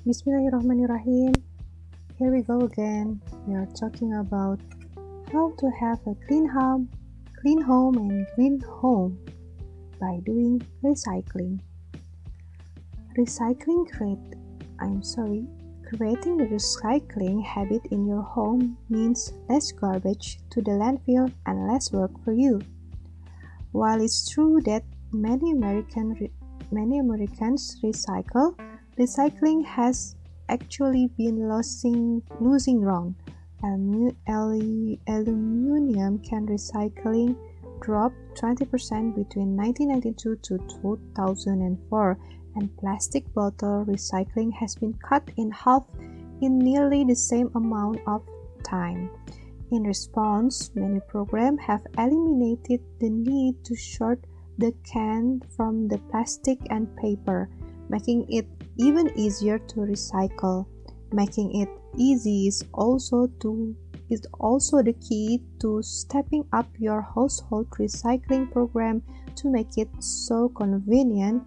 Bismillahirrahmanirrahim. Here we go again. We are talking about how to have a clean home, clean home and green home by doing recycling. Recycling create I'm sorry, creating the recycling habit in your home means less garbage to the landfill and less work for you. While it's true that many American many Americans recycle, recycling has actually been losing losing ground. Aluminium can recycling dropped 20% between 1992 to 2004, and plastic bottle recycling has been cut in half in nearly the same amount of time. In response, many programs have eliminated the need to sort the can from the plastic and paper, making it even easier to recycle. Making it easy is also to is also the key to stepping up your household recycling program to make it so convenient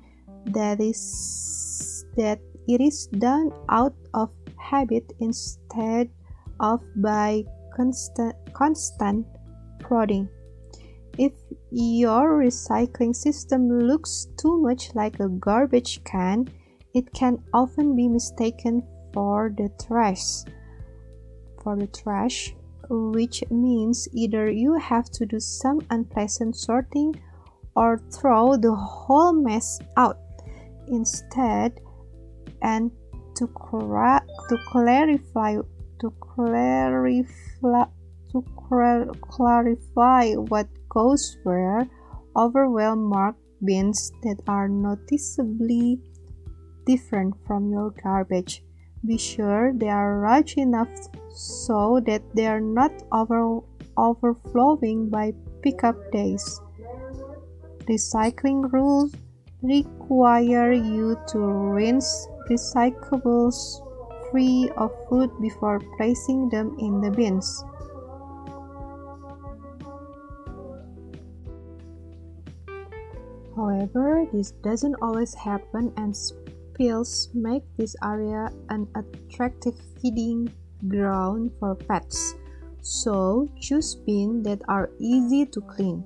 that is that it is done out of habit instead of by constant constant prodding. If your recycling system looks too much like a garbage can, it can often be mistaken for the trash. For the trash, which means either you have to do some unpleasant sorting or throw the whole mess out instead and to, cora- to clarify to clarify to clarify what goes where overwhelm marked bins that are noticeably different from your garbage. Be sure they are large enough so that they are not over, overflowing by pickup days. Recycling rules require you to rinse recyclables free of food before placing them in the bins. However, this doesn't always happen and spills make this area an attractive feeding ground for pets. So, choose bins that are easy to clean.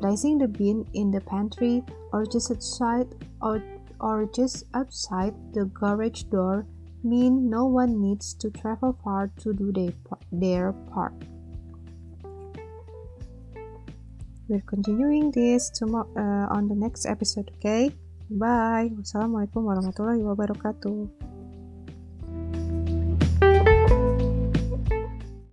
Placing the bin in the pantry or just outside or, or just outside the garage door mean no one needs to travel far to do their, their part. We're continuing this tomorrow uh, on the next episode, okay? Bye. Wassalamualaikum warahmatullahi wabarakatuh.